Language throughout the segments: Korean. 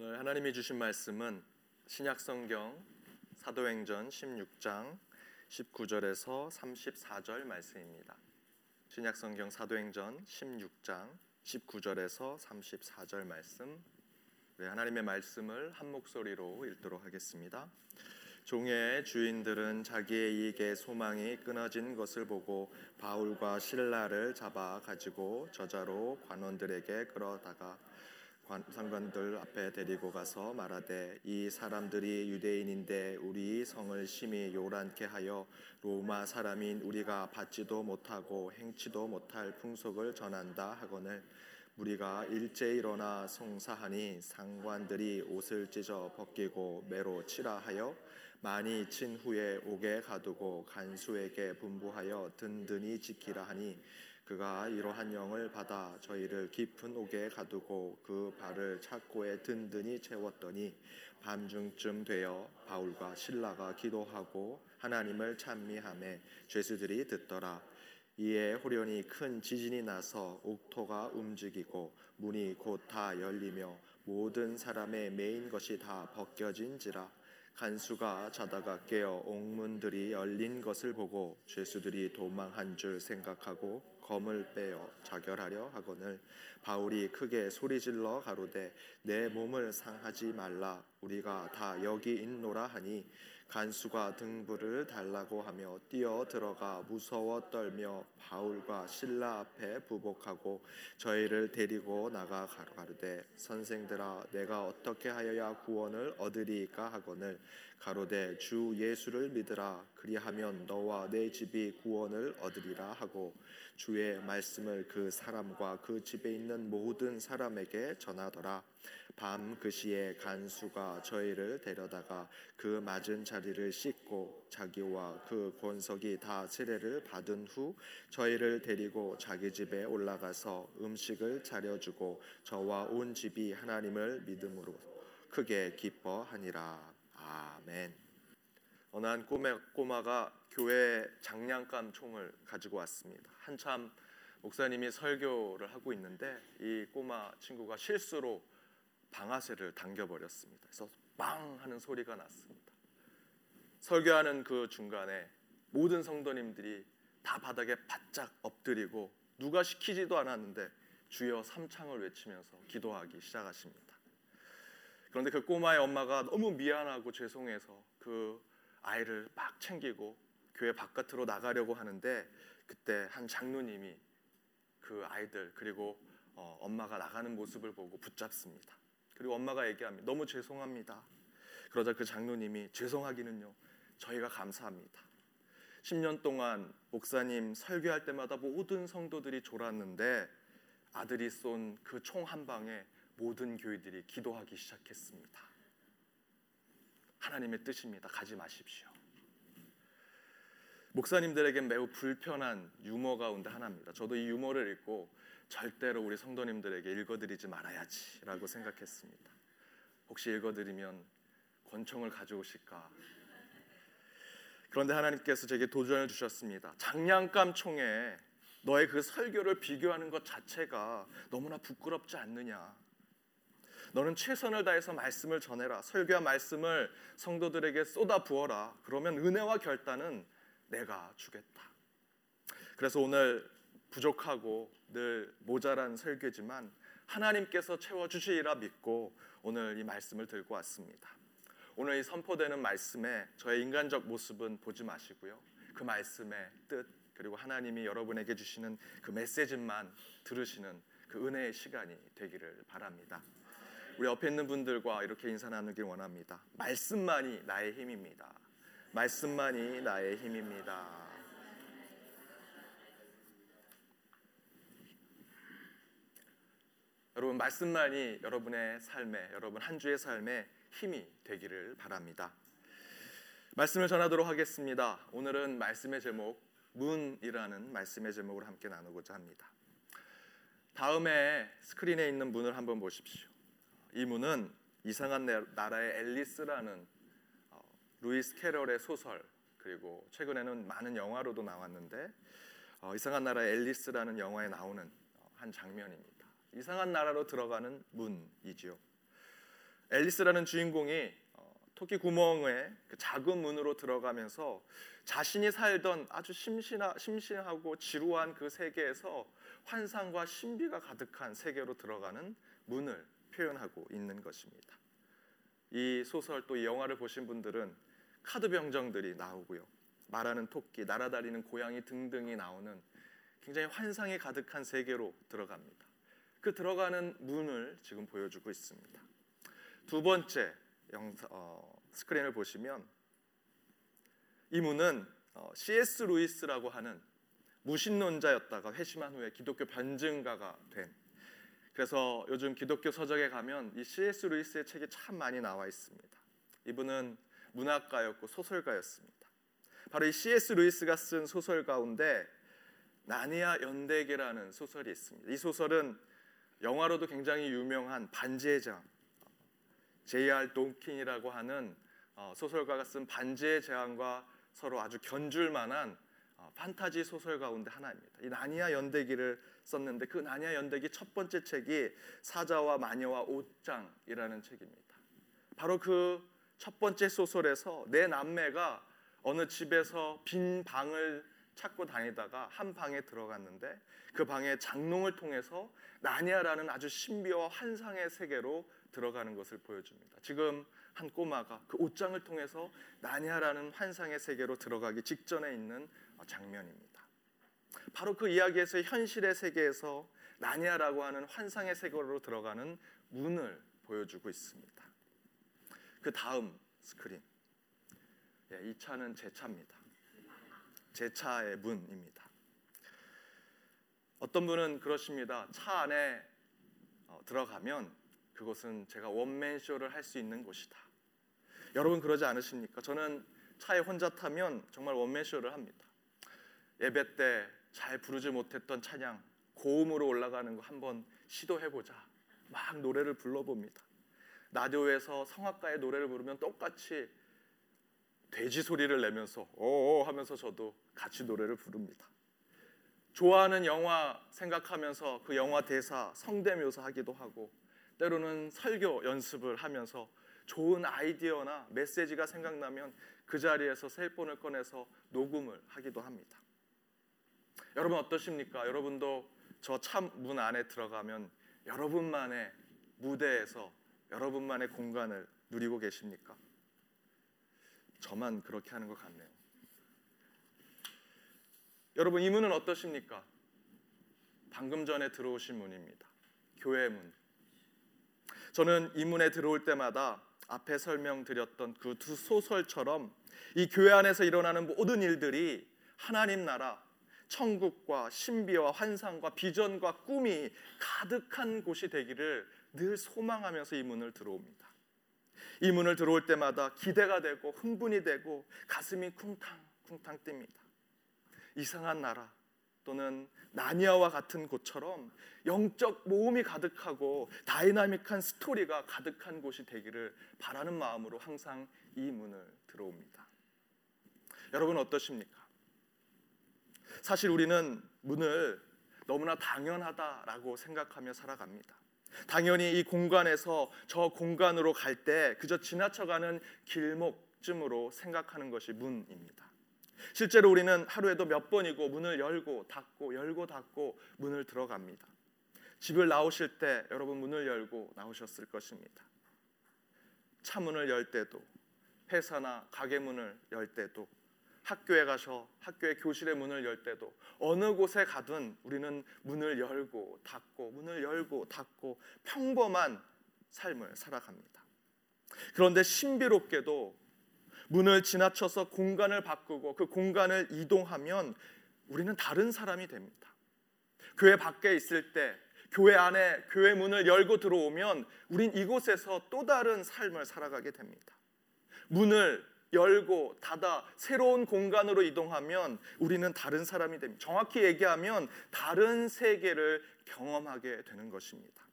오늘 하나님이 주신 말씀은 신약 성경 사도행전 16장 19절에서 34절 말씀입니다. 신약 성경 사도행전 16장 19절에서 34절 말씀. 네, 하나님의 말씀을 한 목소리로 읽도록 하겠습니다. 종의 주인들은 자기의 이익에 소망이 끊어진 것을 보고 바울과 신라를 잡아 가지고 저자로 관원들에게 끌어다가 상관들 앞에 데리고 가서 말하되 이 사람들이 유대인인데 우리 성을 심히 요란케 하여 로마 사람인 우리가 받지도 못하고 행치도 못할 풍속을 전한다 하거늘. 우리가 일제 일어나 송사하니 상관들이 옷을 찢어 벗기고 매로 치라 하여 많이 친 후에 옥에 가두고 간수에게 분부하여 든든히 지키라 하니 그가 이러한 영을 받아 저희를 깊은 옥에 가두고 그 발을 착고에 든든히 채웠더니 밤중쯤 되어 바울과 신라가 기도하고 하나님을 찬미함에 죄수들이 듣더라. 이에 호련히 큰 지진이 나서 옥토가 움직이고 문이 곧 다 열리며 모든 사람의 메인 것이 다 벗겨진지라 간수가 자다가 깨어 옥문들이 열린 것을 보고 죄수들이 도망한 줄 생각하고 검을 빼어 자결하려 하거늘 바울이 크게 소리질러 가로되 내 몸을 상하지 말라. 우리가 다 여기 있노라 하니 간수가 등불을 달라고 하며 뛰어 들어가 무서워 떨며 바울과 신라 앞에 부복하고 저희를 데리고 나가 가로되 선생들아 내가 어떻게 하여야 구원을 얻으리까 하거늘. 가로되 주 예수를 믿으라. 그리하면 너와 내 집이 구원을 얻으리라 하고 주의 말씀을 그 사람과 그 집에 있는 모든 사람에게 전하더라 밤 그 시에 간수가 저희를 데려다가 그 맞은 자리를 씻고 자기와 그 권석이 다 세례를 받은 후 저희를 데리고 자기 집에 올라가서 음식을 차려주고 저와 온 집이 하나님을 믿음으로 크게 기뻐하니라 아멘. 어느 한 꼬마, 꼬마가 교회 장난감 총을 가지고 왔습니다. 한참 목사님이 설교를 하고 있는데 이 꼬마 친구가 실수로 방아쇠를 당겨버렸습니다. 그래서 빵 하는 소리가 났습니다. 설교하는 그 중간에 모든 성도님들이 다 바닥에 바짝 엎드리고 누가 시키지도 않았는데 주여 삼창을 외치면서 기도하기 시작하십니다. 그런데 그 꼬마의 엄마가 너무 미안하고 죄송해서 그 아이를 막 챙기고 교회 바깥으로 나가려고 하는데 그때 한 장로님이 그 아이들 그리고 어, 엄마가 나가는 모습을 보고 붙잡습니다. 그리고 엄마가 얘기합니다. 너무 죄송합니다. 그러자 그 장로님이 죄송하기는요. 저희가 감사합니다. 10년 동안 목사님 설교할 때마다 모든 성도들이 졸았는데 아들이 쏜 그 총 한 방에 모든 교회들이 기도하기 시작했습니다. 하나님의 뜻입니다. 가지 마십시오. 목사님들에게 매우 불편한 유머 가운데 하나입니다. 저도 이 유머를 읽고 절대로 우리 성도님들에게 읽어드리지 말아야지라고 생각했습니다. 혹시 읽어드리면 권총을 가져오실까? 그런데 하나님께서 제게 도전을 주셨습니다. 장량감 총에 너의 그 설교를 비교하는 것 자체가 너무나 부끄럽지 않느냐? 너는 최선을 다해서 말씀을 전해라. 설교와 말씀을 성도들에게 쏟아 부어라. 그러면 은혜와 결단은 내가 주겠다. 그래서 오늘 부족하고 늘 모자란 설교지만 하나님께서 채워 주시리라 믿고 오늘 이 말씀을 들고 왔습니다. 오늘 이 선포되는 말씀에 저의 인간적 모습은 보지 마시고요. 그 말씀의 뜻 그리고 하나님이 여러분에게 주시는 그 메시지만 들으시는 그 은혜의 시간이 되기를 바랍니다. 우리 옆에 있는 분들과 이렇게 인사 나누길 원합니다. 말씀만이 나의 힘입니다. 말씀만이 나의 힘입니다. 여러분 말씀만이 여러분의 삶에 여러분 한 주의 삶에 힘이 되기를 바랍니다. 말씀을 전하도록 하겠습니다. 오늘은 말씀의 제목 문이라는 말씀의 제목을 함께 나누고자 합니다. 다음에 스크린에 있는 문을 한번 보십시오. 이 문은 이상한 나라의 앨리스라는 어, 루이스 캐럴의 소설 그리고 최근에는 많은 영화로도 나왔는데 어, 이상한 나라의 앨리스라는 영화에 나오는 어, 한 장면입니다. 이상한 나라로 들어가는 문이지요. 앨리스라는 주인공이 어, 토끼 구멍에 그 작은 문으로 들어가면서 자신이 살던 아주 심신하, 심신하고 지루한 그 세계에서 환상과 신비가 가득한 세계로 들어가는 문을 표현하고 있는 것입니다. 이 소설 또 이 영화를 보신 분들은 카드 병정들이 나오고요. 말하는 토끼, 날아다니는 고양이 등등이 나오는 굉장히 환상이 가득한 세계로 들어갑니다. 그 들어가는 문을 지금 보여주고 있습니다. 두 번째 영상, 어, 스크린을 보시면 이 문은 어, C.S. 루이스라고 하는 무신론자였다가 회심한 후에 기독교 변증가가 된 그래서 요즘 기독교 서적에 가면 이 C.S. 루이스의 책이 참 많이 나와 있습니다. 이분은 문학가였고 소설가였습니다. 바로 이 C.S. 루이스가 쓴 소설 가운데 나니아 연대기라는 소설이 있습니다. 이 소설은 영화로도 굉장히 유명한 반지의 장 J.R. 돈킨이라고 하는 어, 소설가가 쓴 반지의 제왕과 서로 아주 견줄 만한 어, 판타지 소설 가운데 하나입니다. 이 나니아 연대기를 썼는데 그 나니아 연대기 첫 번째 책이 사자와 마녀와 옷장이라는 책입니다. 바로 그 첫 번째 소설에서 내 남매가 어느 집에서 빈 방을 찾고 다니다가 한 방에 들어갔는데 그 방에 장롱을 통해서 나니아라는 아주 신비와 환상의 세계로 들어가는 것을 보여줍니다. 지금 한 꼬마가 그 옷장을 통해서 나니아라는 환상의 세계로 들어가기 직전에 있는 장면입니다. 바로 그 이야기에서 현실의 세계에서 나니아라고 하는 환상의 세계로 들어가는 문을 보여주고 있습니다. 그 다음 스크린. 예, 이 차는 제 차입니다. 제 차의 문입니다. 어떤 분은 그러십니다. 차 안에 어, 들어가면 그곳은 제가 원맨 쇼를 할 수 있는 곳이다. 여러분 그러지 않으십니까? 저는 차에 혼자 타면 정말 원맨 쇼를 합니다. 예배 때 잘 부르지 못했던 찬양 고음으로 올라가는 거 한번 시도해 보자. 막 노래를 불러봅니다. 라디오에서 성악가의 노래를 부르면 똑같이 돼지 소리를 내면서 오 하면서 저도 같이 노래를 부릅니다. 좋아하는 영화 생각하면서 그 영화 대사 성대 묘사 하기도 하고 때로는 설교 연습을 하면서 좋은 아이디어나 메시지가 생각나면 그 자리에서 셀폰을 꺼내서 녹음을 하기도 합니다. 여러분 어떠십니까? 여러분도 저 참 문 안에 들어가면 여러분만의 무대에서 여러분만의 공간을 누리고 계십니까? 저만 그렇게 하는 것 같네요. 여러분 이 문은 어떠십니까? 방금 전에 들어오신 문입니다. 교회 문. 저는 이 문에 들어올 때마다 앞에 설명드렸던 그 두 소설처럼 이 교회 안에서 일어나는 모든 일들이 하나님 나라, 천국과 신비와 환상과 비전과 꿈이 가득한 곳이 되기를 늘 소망하면서 이 문을 들어옵니다. 이 문을 들어올 때마다 기대가 되고 흥분이 되고 가슴이 쿵탕쿵탕 뜁니다. 이상한 나라 또는 나니아와 같은 곳처럼 영적 모험이 가득하고 다이나믹한 스토리가 가득한 곳이 되기를 바라는 마음으로 항상 이 문을 들어옵니다. 여러분 어떠십니까? 사실 우리는 문을 너무나 당연하다라고 생각하며 살아갑니다. 당연히 이 공간에서 저 공간으로 갈 때 그저 지나쳐가는 길목쯤으로 생각하는 것이 문입니다. 실제로 우리는 하루에도 몇 번이고 문을 열고 닫고 열고 닫고 문을 들어갑니다. 집을 나오실 때 여러분 문을 열고 나오셨을 것입니다. 차 문을 열 때도 회사나 가게 문을 열 때도 학교에 가서 학교의 교실의 문을 열 때도 어느 곳에 가든 우리는 문을 열고 닫고 문을 열고 닫고 평범한 삶을 살아갑니다. 그런데 신비롭게도 문을 지나쳐서 공간을 바꾸고 그 공간을 이동하면 우리는 다른 사람이 됩니다. 교회 밖에 있을 때 교회 안에 교회 문을 열고 들어오면 우린 이곳에서 또 다른 삶을 살아가게 됩니다. 문을 열고 닫아 새로운 공간으로 이동하면 우리는 다른 사람이 됩니다. 정확히 얘기하면 다른 세계를 경험하게 되는 것입니다.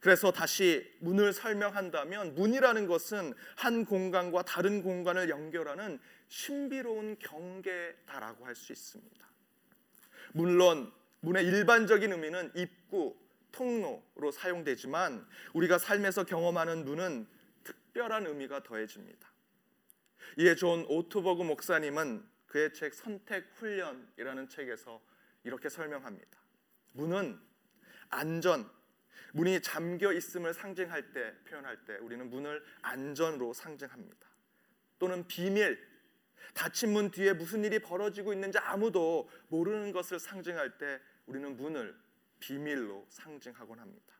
그래서 다시 문을 설명한다면 문이라는 것은 한 공간과 다른 공간을 연결하는 신비로운 경계다라고 할 수 있습니다. 물론 문의 일반적인 의미는 입구 통로로 사용되지만 우리가 삶에서 경험하는 문은 특별한 의미가 더해집니다. 이에 존 오트버그 목사님은 그의 책 선택 훈련이라는 책에서 이렇게 설명합니다. 문은 안전, 문이 잠겨 있음을 상징할 때 표현할 때 우리는 문을 안전으로 상징합니다. 또는 비밀, 닫힌 문 뒤에 무슨 일이 벌어지고 있는지 아무도 모르는 것을 상징할 때 우리는 문을 비밀로 상징하곤 합니다.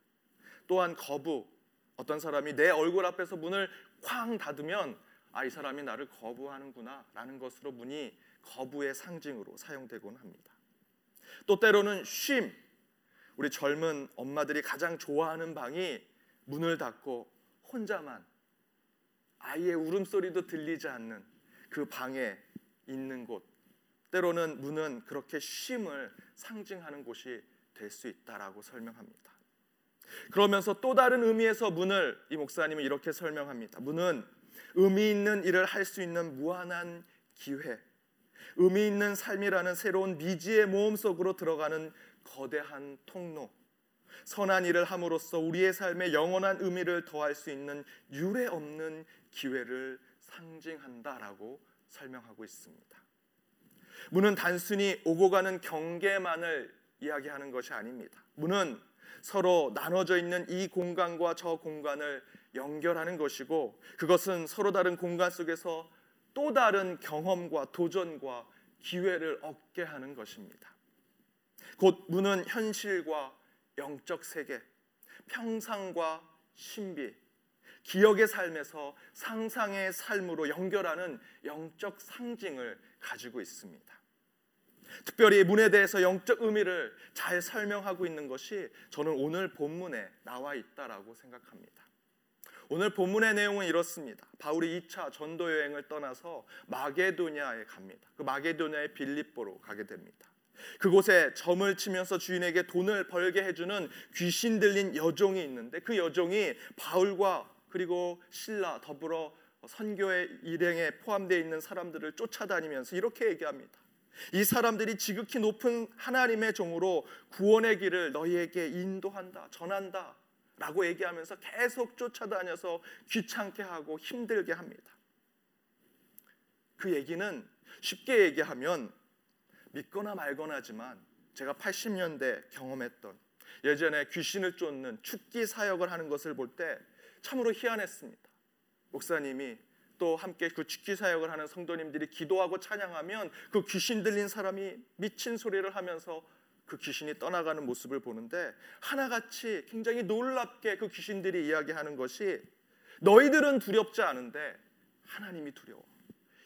또한 거부, 어떤 사람이 내 얼굴 앞에서 문을 쾅 닫으면 아, 이 사람이 나를 거부하는구나 라는 것으로 문이 거부의 상징으로 사용되곤 합니다. 또 때로는 쉼, 우리 젊은 엄마들이 가장 좋아하는 방이 문을 닫고 혼자만 아이의 울음소리도 들리지 않는 그 방에 있는 곳 때로는 문은 그렇게 쉼을 상징하는 곳이 될 수 있다라고 설명합니다. 그러면서 또 다른 의미에서 문을 이 목사님은 이렇게 설명합니다. 문은 의미 있는 일을 할 수 있는 무한한 기회, 의미 있는 삶이라는 새로운 미지의 모험 속으로 들어가는 거대한 통로, 선한 일을 함으로써 우리의 삶에 영원한 의미를 더할 수 있는 유례 없는 기회를 상징한다라고 설명하고 있습니다. 문은 단순히 오고 가는 경계만을 이야기하는 것이 아닙니다. 문은 서로 나눠져 있는 이 공간과 저 공간을 연결하는 것이고 그것은 서로 다른 공간 속에서 또 다른 경험과 도전과 기회를 얻게 하는 것입니다. 곧 문은 현실과 영적 세계, 평상과 신비, 기억의 삶에서 상상의 삶으로 연결하는 영적 상징을 가지고 있습니다. 특별히 문에 대해서 영적 의미를 잘 설명하고 있는 것이 저는 오늘 본문에 나와 있다라고 생각합니다. 오늘 본문의 내용은 이렇습니다. 바울이 2차 전도 여행을 떠나서 마게도냐에 갑니다. 그 마게도냐의 빌립보로 가게 됩니다. 그곳에 점을 치면서 주인에게 돈을 벌게 해주는 귀신 들린 여종이 있는데 그 여종이 바울과 그리고 신라 더불어 선교의 일행에 포함되어 있는 사람들을 쫓아다니면서 이렇게 얘기합니다. 이 사람들이 지극히 높은 하나님의 종으로 구원의 길을 너희에게 인도한다, 전한다. 라고 얘기하면서 계속 쫓아다녀서 귀찮게 하고 힘들게 합니다. 그 얘기는 쉽게 얘기하면 믿거나 말거나 하지만 제가 80년대 경험했던 예전에 귀신을 쫓는 축기 사역을 하는 것을 볼 때 참으로 희한했습니다. 목사님이 또 함께 그 축기 사역을 하는 성도님들이 기도하고 찬양하면 그 귀신 들린 사람이 미친 소리를 하면서 그 귀신이 떠나가는 모습을 보는데 하나같이 굉장히 놀랍게 그 귀신들이 이야기하는 것이 너희들은 두렵지 않은데 하나님이 두려워.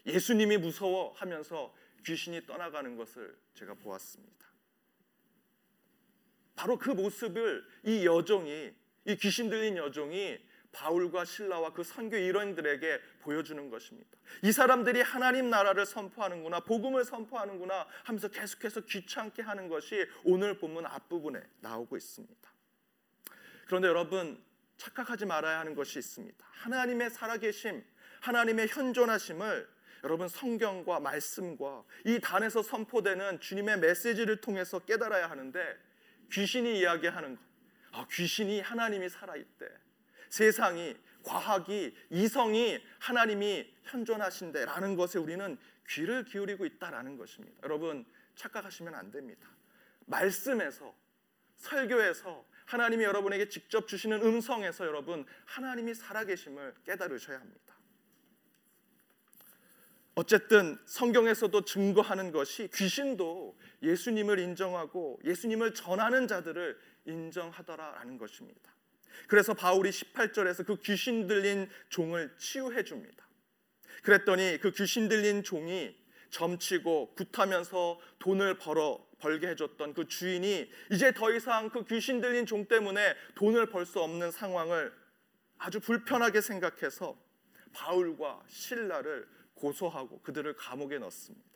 예수님이 무서워 하면서 귀신이 떠나가는 것을 제가 보았습니다. 바로 그 모습을 이 여종이 이 귀신 들린 여종이 바울과 신라와 그 선교 일원들에게 보여주는 것입니다. 이 사람들이 하나님 나라를 선포하는구나, 복음을 선포하는구나 하면서 계속해서 귀찮게 하는 것이 오늘 본문 앞부분에 나오고 있습니다. 그런데 여러분 착각하지 말아야 하는 것이 있습니다. 하나님의 살아계심, 하나님의 현존하심을 여러분 성경과 말씀과 이 단에서 선포되는 주님의 메시지를 통해서 깨달아야 하는데 귀신이 이야기하는 것, 아, 귀신이 하나님이 살아있대. 세상이 과학이 이성이 하나님이 현존하신대라는 것에 우리는 귀를 기울이고 있다라는 것입니다. 여러분 착각하시면 안 됩니다. 말씀에서 설교에서 하나님이 여러분에게 직접 주시는 음성에서 여러분 하나님이 살아계심을 깨달으셔야 합니다. 어쨌든 성경에서도 증거하는 것이 귀신도 예수님을 인정하고 예수님을 전하는 자들을 인정하더라라는 것입니다. 그래서 바울이 18절에서 그 귀신 들린 종을 치유해 줍니다. 그랬더니 그 귀신 들린 종이 점치고 굿하면서 돈을 벌어 벌게 해줬던 그 주인이 이제 더 이상 그 귀신 들린 종 때문에 돈을 벌 수 없는 상황을 아주 불편하게 생각해서 바울과 신라를 고소하고 그들을 감옥에 넣습니다.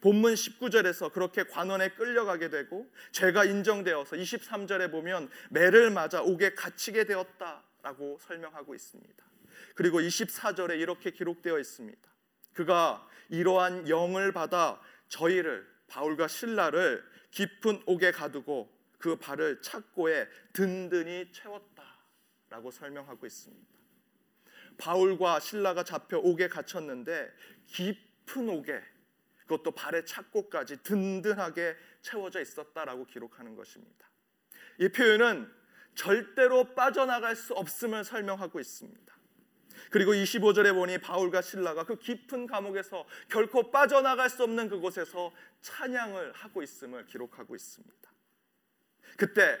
본문 19절에서 그렇게 관원에 끌려가게 되고 죄가 인정되어서 23절에 보면 매를 맞아 옥에 갇히게 되었다라고 설명하고 있습니다. 그리고 24절에 이렇게 기록되어 있습니다. 그가 이러한 영을 받아 저희를 바울과 신라를 깊은 옥에 가두고 그 발을 착고에 든든히 채웠다라고 설명하고 있습니다. 바울과 신라가 잡혀 옥에 갇혔는데 깊은 옥에 그것도 발의 착고까지 든든하게 채워져 있었다라고 기록하는 것입니다. 이 표현은 절대로 빠져나갈 수 없음을 설명하고 있습니다. 그리고 25절에 보니 바울과 신라가 그 깊은 감옥에서 결코 빠져나갈 수 없는 그곳에서 찬양을 하고 있음을 기록하고 있습니다. 그때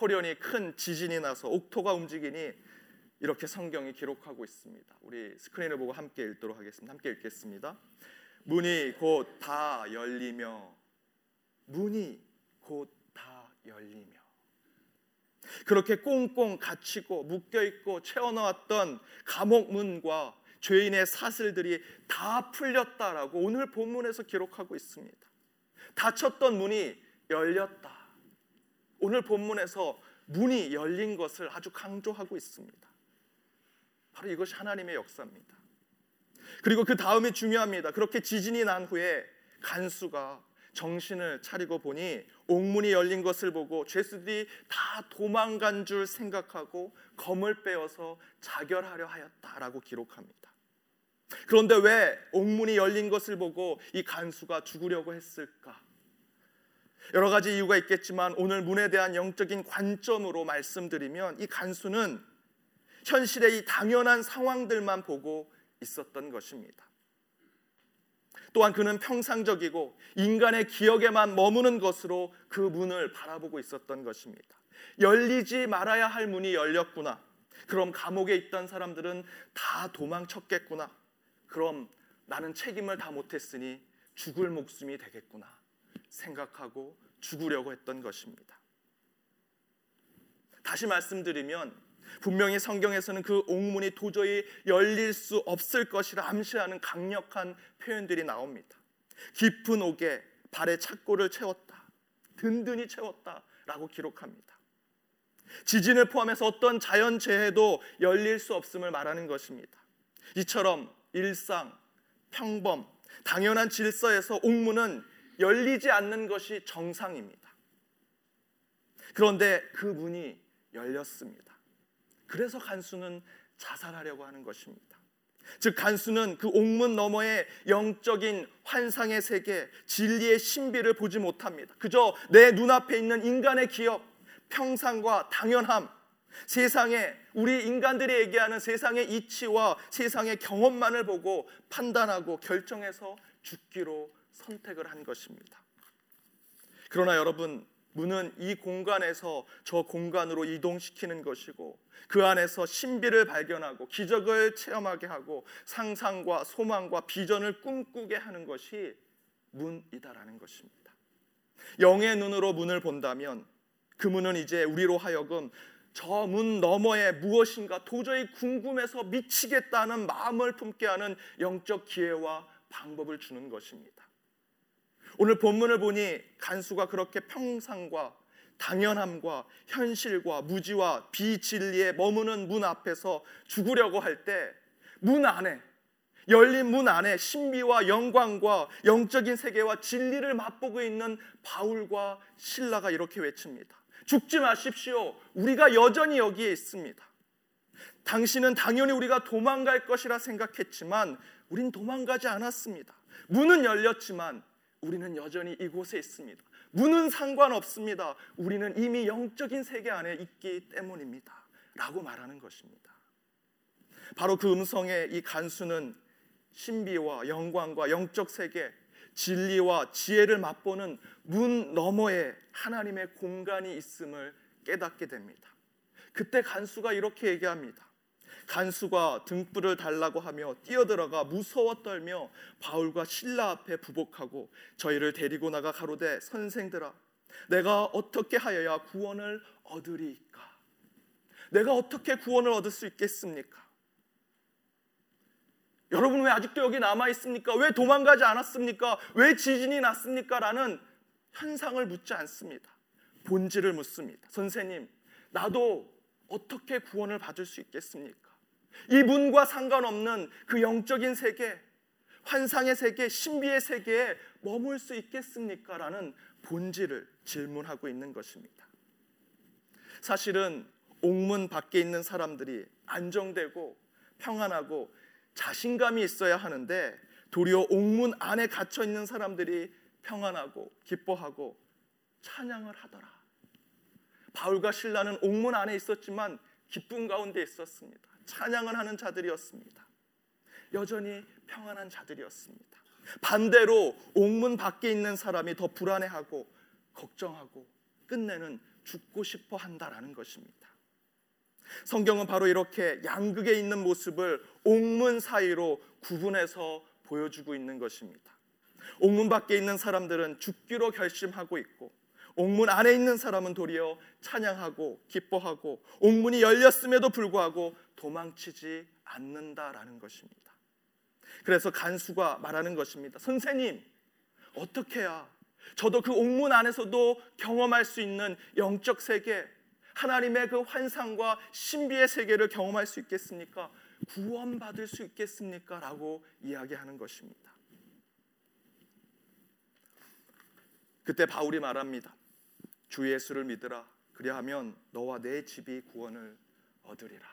호련히 큰 지진이 나서 옥토가 움직이니 이렇게 성경이 기록하고 있습니다. 우리 스크린을 보고 함께 읽도록 하겠습니다. 함께 읽겠습니다. 문이 곧 다 열리며 문이 곧 다 열리며 그렇게 꽁꽁 갇히고 묶여 있고 채워 넣었던 감옥 문과 죄인의 사슬들이 다 풀렸다라고 오늘 본문에서 기록하고 있습니다. 닫혔던 문이 열렸다. 오늘 본문에서 문이 열린 것을 아주 강조하고 있습니다. 바로 이것이 하나님의 역사입니다. 그리고 그 다음이 중요합니다. 그렇게 지진이 난 후에 간수가 정신을 차리고 보니 옥문이 열린 것을 보고 죄수들이 다 도망간 줄 생각하고 검을 빼어서 자결하려 하였다라고 기록합니다. 그런데 왜 옥문이 열린 것을 보고 이 간수가 죽으려고 했을까? 여러 가지 이유가 있겠지만 오늘 문에 대한 영적인 관점으로 말씀드리면 이 간수는 현실의 이 당연한 상황들만 보고 있었던 것입니다. 또한 그는 평상적이고 인간의 기억에만 머무는 것으로 그 문을 바라보고 있었던 것입니다. 열리지 말아야 할 문이 열렸구나. 그럼 감옥에 있던 사람들은 다 도망쳤겠구나. 그럼 나는 책임을 다 못했으니 죽을 목숨이 되겠구나. 생각하고 죽으려고 했던 것입니다. 다시 말씀드리면 분명히 성경에서는 그 옥문이 도저히 열릴 수 없을 것이라 암시하는 강력한 표현들이 나옵니다. 깊은 옥에 발에 착고를 채웠다. 든든히 채웠다라고 기록합니다. 지진을 포함해서 어떤 자연 재해도 열릴 수 없음을 말하는 것입니다. 이처럼 일상, 평범, 당연한 질서에서 옥문은 열리지 않는 것이 정상입니다. 그런데 그 문이 열렸습니다. 그래서 간수는 자살하려고 하는 것입니다. 즉 간수는 그 옥문 너머의 영적인 환상의 세계, 진리의 신비를 보지 못합니다. 그저 내 눈앞에 있는 인간의 기업, 평상과 당연함, 세상에 우리 인간들이 얘기하는 세상의 이치와 세상의 경험만을 보고 판단하고 결정해서 죽기로 선택을 한 것입니다. 그러나 여러분 문은 이 공간에서 저 공간으로 이동시키는 것이고 그 안에서 신비를 발견하고 기적을 체험하게 하고 상상과 소망과 비전을 꿈꾸게 하는 것이 문이다라는 것입니다. 영의 눈으로 문을 본다면 그 문은 이제 우리로 하여금 저 문 너머에 무엇인가 도저히 궁금해서 미치겠다는 마음을 품게 하는 영적 기회와 방법을 주는 것입니다. 오늘 본문을 보니 간수가 그렇게 평상과 당연함과 현실과 무지와 비진리에 머무는 문 앞에서 죽으려고 할 때 문 안에 열린 문 안에 신비와 영광과 영적인 세계와 진리를 맛보고 있는 바울과 신라가 이렇게 외칩니다. 죽지 마십시오. 우리가 여전히 여기에 있습니다. 당신은 당연히 우리가 도망갈 것이라 생각했지만 우린 도망가지 않았습니다. 문은 열렸지만 우리는 여전히 이곳에 있습니다. 문은 상관없습니다. 우리는 이미 영적인 세계 안에 있기 때문입니다. 라고 말하는 것입니다. 바로 그 음성의 이 간수는 신비와 영광과 영적 세계, 진리와 지혜를 맛보는 문 너머에 하나님의 공간이 있음을 깨닫게 됩니다. 그때 간수가 이렇게 얘기합니다. 간수가 등불을 달라고 하며 뛰어들어가 무서워 떨며 바울과 신라 앞에 부복하고 저희를 데리고 나가 가로되 선생들아 내가 어떻게 하여야 구원을 얻으리까 내가 어떻게 구원을 얻을 수 있겠습니까? 여러분 왜 아직도 여기 남아 있습니까? 왜 도망가지 않았습니까? 왜 지진이 났습니까? 라는 현상을 묻지 않습니다. 본질을 묻습니다. 선생님, 나도 어떻게 구원을 받을 수 있겠습니까? 이 문과 상관없는 그 영적인 세계, 환상의 세계, 신비의 세계에 머물 수 있겠습니까? 라는 본질을 질문하고 있는 것입니다. 사실은 옥문 밖에 있는 사람들이 안정되고 평안하고 자신감이 있어야 하는데 도리어 옥문 안에 갇혀 있는 사람들이 평안하고 기뻐하고 찬양을 하더라. 바울과 신라는 옥문 안에 있었지만 기쁨 가운데 있었습니다. 찬양을 하는 자들이었습니다. 여전히 평안한 자들이었습니다. 반대로 옥문 밖에 있는 사람이 더 불안해하고 걱정하고 끝내는 죽고 싶어 한다라는 것입니다. 성경은 바로 이렇게 양극에 있는 모습을 옥문 사이로 구분해서 보여주고 있는 것입니다. 옥문 밖에 있는 사람들은 죽기로 결심하고 있고 옥문 안에 있는 사람은 도리어 찬양하고 기뻐하고 옥문이 열렸음에도 불구하고 도망치지 않는다라는 것입니다. 그래서 간수가 말하는 것입니다. 선생님, 어떻게 해야 저도 그 옥문 안에서도 경험할 수 있는 영적 세계, 하나님의 그 환상과 신비의 세계를 경험할 수 있겠습니까? 구원받을 수 있겠습니까? 라고 이야기하는 것입니다. 그때 바울이 말합니다. 주 예수를 믿으라. 그리하면 너와 내 집이 구원을 얻으리라.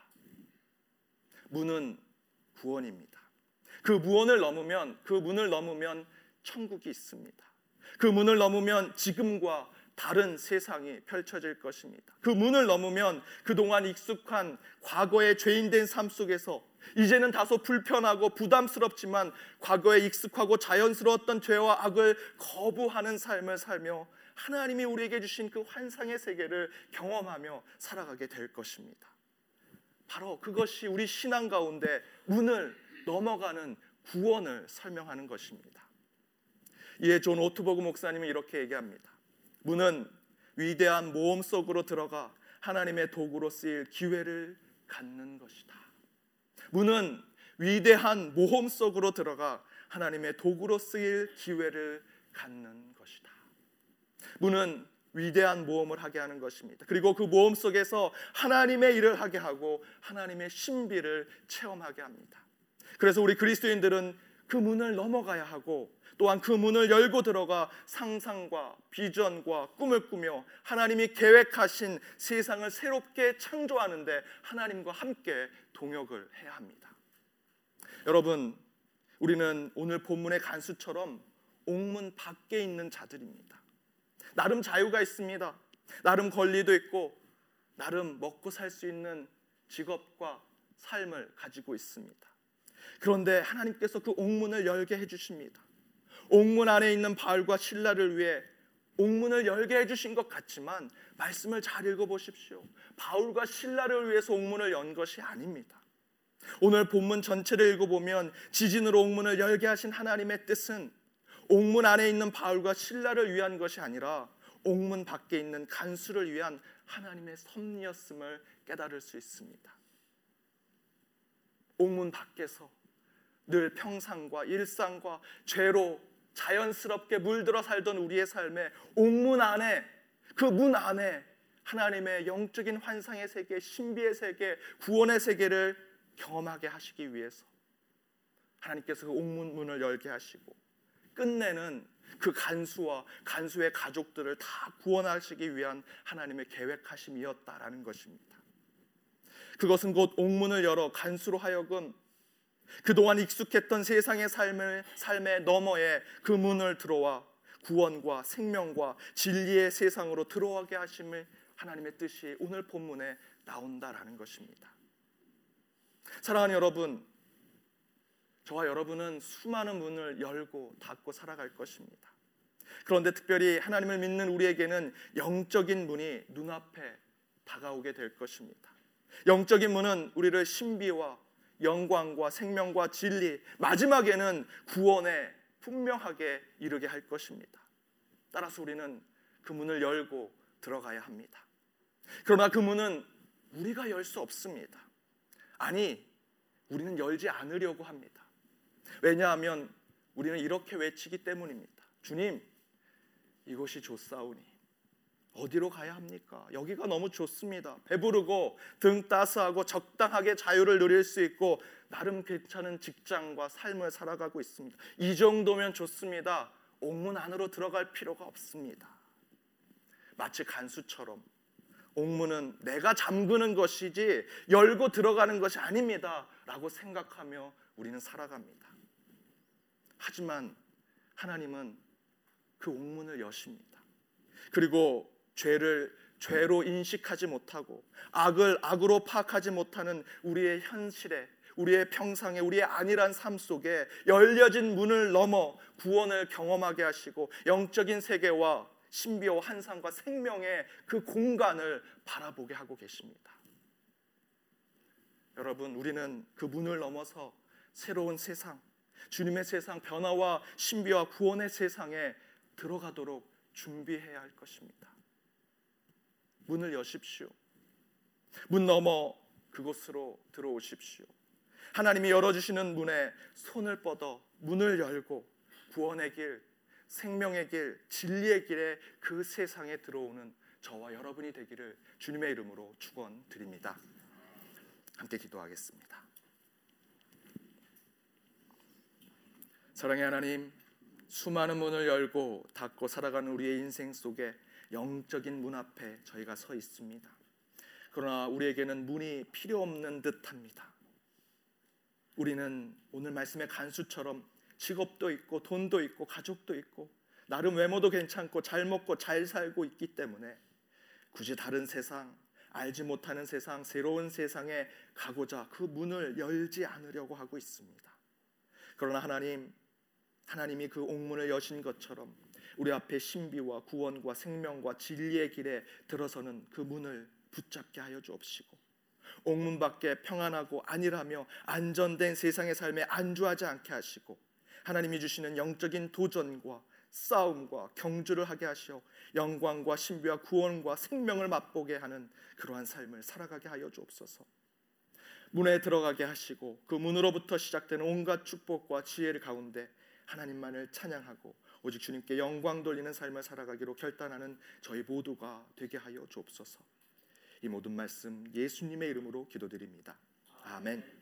문은 구원입니다. 그 문을 넘으면 그 문을 넘으면 천국이 있습니다. 그 문을 넘으면 지금과 다른 세상이 펼쳐질 것입니다. 그 문을 넘으면 그동안 익숙한 과거의 죄인된 삶 속에서 이제는 다소 불편하고 부담스럽지만 과거에 익숙하고 자연스러웠던 죄와 악을 거부하는 삶을 살며 하나님이 우리에게 주신 그 환상의 세계를 경험하며 살아가게 될 것입니다. 바로 그것이 우리 신앙 가운데 문을 넘어가는 구원을 설명하는 것입니다. 이에 존 오트버그 목사님은 이렇게 얘기합니다. 문은 위대한 모험 속으로 들어가 하나님의 도구로 쓰일 기회를 갖는 것이다. 문은 위대한 모험 속으로 들어가 하나님의 도구로 쓰일 기회를 갖는 것이다. 문은 위대한 모험을 하게 하는 것입니다. 그리고 그 모험 속에서 하나님의 일을 하게 하고 하나님의 신비를 체험하게 합니다. 그래서 우리 그리스도인들은 그 문을 넘어가야 하고 또한 그 문을 열고 들어가 상상과 비전과 꿈을 꾸며 하나님이 계획하신 세상을 새롭게 창조하는데 하나님과 함께 동역을 해야 합니다. 여러분, 우리는 오늘 본문의 간수처럼 옥문 밖에 있는 자들입니다. 나름 자유가 있습니다. 나름 권리도 있고 나름 먹고 살 수 있는 직업과 삶을 가지고 있습니다. 그런데 하나님께서 그 옥문을 열게 해 주십니다. 옥문 안에 있는 바울과 신라를 위해 옥문을 열게 해 주신 것 같지만 말씀을 잘 읽어 보십시오. 바울과 신라를 위해서 옥문을 연 것이 아닙니다. 오늘 본문 전체를 읽어보면 지진으로 옥문을 열게 하신 하나님의 뜻은 옥문 안에 있는 바울과 신라를 위한 것이 아니라 옥문 밖에 있는 간수를 위한 하나님의 섭리였음을 깨달을 수 있습니다. 옥문 밖에서 늘 평상과 일상과 죄로 자연스럽게 물들어 살던 우리의 삶에 옥문 안에 그 문 안에 하나님의 영적인 환상의 세계, 신비의 세계, 구원의 세계를 경험하게 하시기 위해서 하나님께서 그 옥문 문을 열게 하시고 끝내는 그 간수와 간수의 가족들을 다 구원하시기 위한 하나님의 계획하심이었다라는 것입니다. 그것은 곧 옥문을 열어 간수로 하여금 그동안 익숙했던 세상의 삶을 삶의 너머에 그 문을 들어와 구원과 생명과 진리의 세상으로 들어가게 하심을 하나님의 뜻이 오늘 본문에 나온다라는 것입니다. 사랑하는 여러분, 저와 여러분은 수많은 문을 열고 닫고 살아갈 것입니다. 그런데 특별히 하나님을 믿는 우리에게는 영적인 문이 눈앞에 다가오게 될 것입니다. 영적인 문은 우리를 신비와 영광과 생명과 진리, 마지막에는 구원에 분명하게 이르게 할 것입니다. 따라서 우리는 그 문을 열고 들어가야 합니다. 그러나 그 문은 우리가 열 수 없습니다. 아니, 우리는 열지 않으려고 합니다. 왜냐하면 우리는 이렇게 외치기 때문입니다. 주님, 이곳이 좋사오니 어디로 가야 합니까? 여기가 너무 좋습니다. 배부르고 등 따스하고 적당하게 자유를 누릴 수 있고 나름 괜찮은 직장과 삶을 살아가고 있습니다. 이 정도면 좋습니다. 옥문 안으로 들어갈 필요가 없습니다. 마치 간수처럼 옥문은 내가 잠그는 것이지 열고 들어가는 것이 아닙니다라고 생각하며 우리는 살아갑니다. 하지만 하나님은 그 옥문을 여십니다. 그리고 죄를 죄로 인식하지 못하고 악을 악으로 파악하지 못하는 우리의 현실에 우리의 평상에 우리의 안일한 삶 속에 열려진 문을 넘어 구원을 경험하게 하시고 영적인 세계와 신비와 환상과 생명의 그 공간을 바라보게 하고 계십니다. 여러분, 우리는 그 문을 넘어서 새로운 세상, 주님의 세상 변화와 신비와 구원의 세상에 들어가도록 준비해야 할 것입니다. 문을 여십시오. 문 넘어 그곳으로 들어오십시오. 하나님이 열어주시는 문에 손을 뻗어 문을 열고 구원의 길, 생명의 길, 진리의 길에 그 세상에 들어오는 저와 여러분이 되기를 주님의 이름으로 축원드립니다. 함께 기도하겠습니다. 사랑의 하나님, 수많은 문을 열고 닫고 살아가는 우리의 인생 속에 영적인 문 앞에 저희가 서 있습니다. 그러나 우리에게는 문이 필요 없는 듯합니다. 우리는 오늘 말씀의 간수처럼 직업도 있고 돈도 있고 가족도 있고 나름 외모도 괜찮고 잘 먹고 잘 살고 있기 때문에 굳이 다른 세상 알지 못하는 세상 새로운 세상에 가고자 그 문을 열지 않으려고 하고 있습니다. 그러나 하나님 하나님이 그 옥문을 여신 것처럼 우리 앞에 신비와 구원과 생명과 진리의 길에 들어서는 그 문을 붙잡게 하여 주옵시고 옥문 밖에 평안하고 안일하며 안전된 세상의 삶에 안주하지 않게 하시고 하나님이 주시는 영적인 도전과 싸움과 경주를 하게 하시어 영광과 신비와 구원과 생명을 맛보게 하는 그러한 삶을 살아가게 하여 주옵소서. 문에 들어가게 하시고 그 문으로부터 시작되는 온갖 축복과 지혜를 가운데 하나님만을 찬양하고 오직 주님께 영광 돌리는 삶을 살아가기로 결단하는 저희 모두가 되게 하여 주옵소서. 이 모든 말씀 예수님의 이름으로 기도드립니다. 아멘.